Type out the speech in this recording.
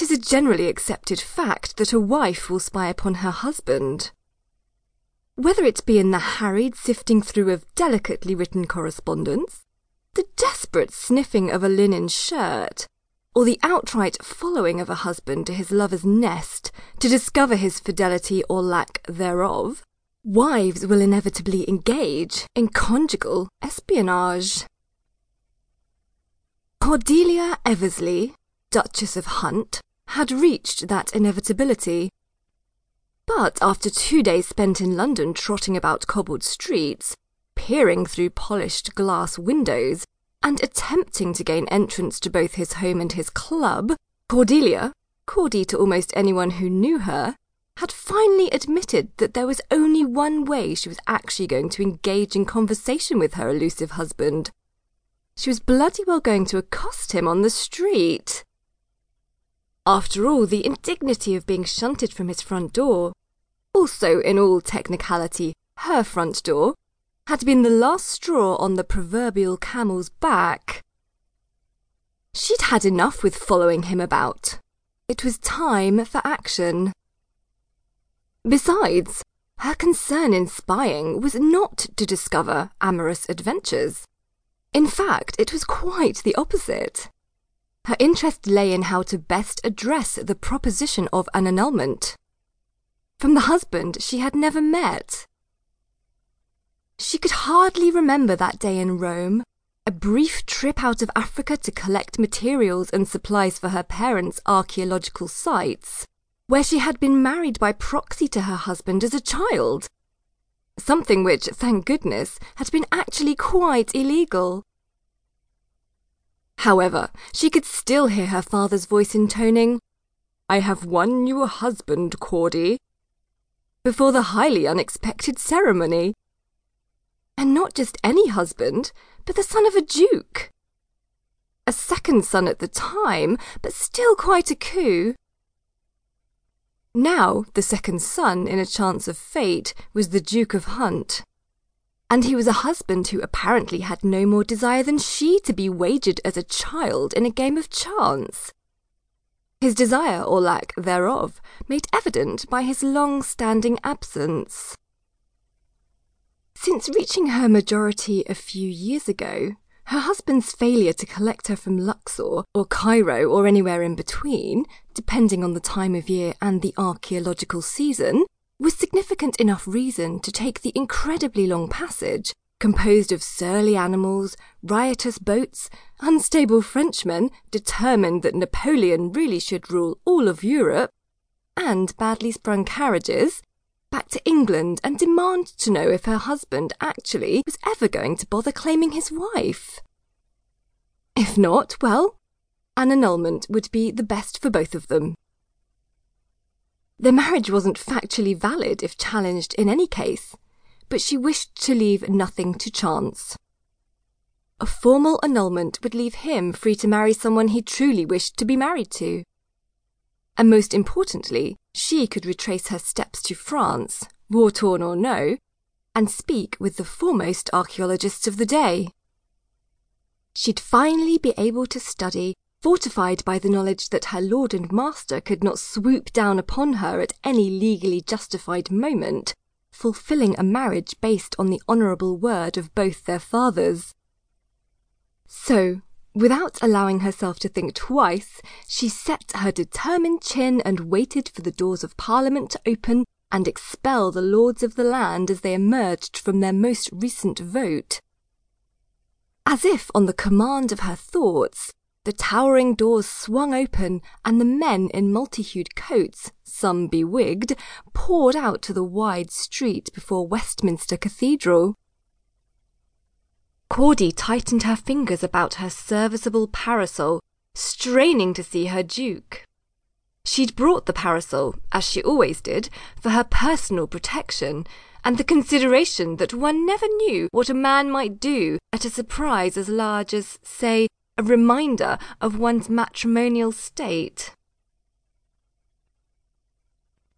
'Tis a generally accepted fact that a wife will spy upon her husband. Whether it be in the harried sifting through of delicately written correspondence, the desperate sniffing of a linen shirt, or the outright following of a husband to his lover's nest to discover his fidelity or lack thereof, wives will inevitably engage in conjugal espionage. Cordelia Eversleigh, Duchess of Hunt, had reached that inevitability. But after two days spent in London trotting about cobbled streets, peering through polished glass windows, and attempting to gain entrance to both his home and his club, Cordelia, cordy to almost anyone who knew her, had finally admitted that there was only one way she was actually going to engage in conversation with her elusive husband. She was bloody well going to accost him on the street. After all, the indignity of being shunted from his front door, also in all technicality her front door, had been the last straw on the proverbial camel's back. She'd had enough with following him about. It was time for action. Besides, her concern in spying was not to discover amorous adventures. In fact, it was quite the opposite. Her interest lay in how to best address the proposition of an annulment. From the husband she had never met, she could hardly remember that day in Rome, a brief trip out of Africa to collect materials and supplies for her parents' archaeological sites, where she had been married by proxy to her husband as a child. Something which, thank goodness, had been actually quite illegal. However, she could still hear her father's voice intoning, I have won you a husband, Cordy, before the highly unexpected ceremony. And not just any husband, but the son of a duke. A second son at the time, but still quite a coup. Now, the second son, in a chance of fate, was the Duke of Hunt. And he was a husband who apparently had no more desire than she to be wagered as a child in a game of chance. His desire, or lack thereof, made evident by his long standing absence. Since reaching her majority a few years ago, her husband's failure to collect her from Luxor or Cairo or anywhere in between, depending on the time of year and the archaeological season, was significant enough reason to take the incredibly long passage, composed of surly animals, riotous boats, unstable Frenchmen determined that Napoleon really should rule all of Europe, and badly sprung carriages, back to England and demand to know if her husband actually was ever going to bother claiming his wife. If not, well, an annulment would be the best for both of them. Their marriage wasn't factually valid if challenged in any case, but she wished to leave nothing to chance. A formal annulment would leave him free to marry someone he truly wished to be married to and most importantly, she could retrace her steps to France, war torn or no, and speak with the foremost archaeologists of the day. She'd finally be able to study, fortified by the knowledge that her lord and master could not swoop down upon her at any legally justified moment, fulfilling a marriage based on the honourable word of both their fathers. So, Without allowing herself to think twice, she set her determined chin and waited for the doors of Parliament to open and expel the lords of the land as they emerged from their most recent vote. As if on the command of her thoughts, the towering doors swung open and the men in multi-hued coats, some bewigged, poured out to the wide street before Westminster Cathedral. Cordy tightened her fingers about her serviceable parasol, straining to see her Duke. She'd brought the parasol, as she always did, for her personal protection, and the consideration that one never knew what a man might do at a surprise as large as, say, a reminder of one's matrimonial state.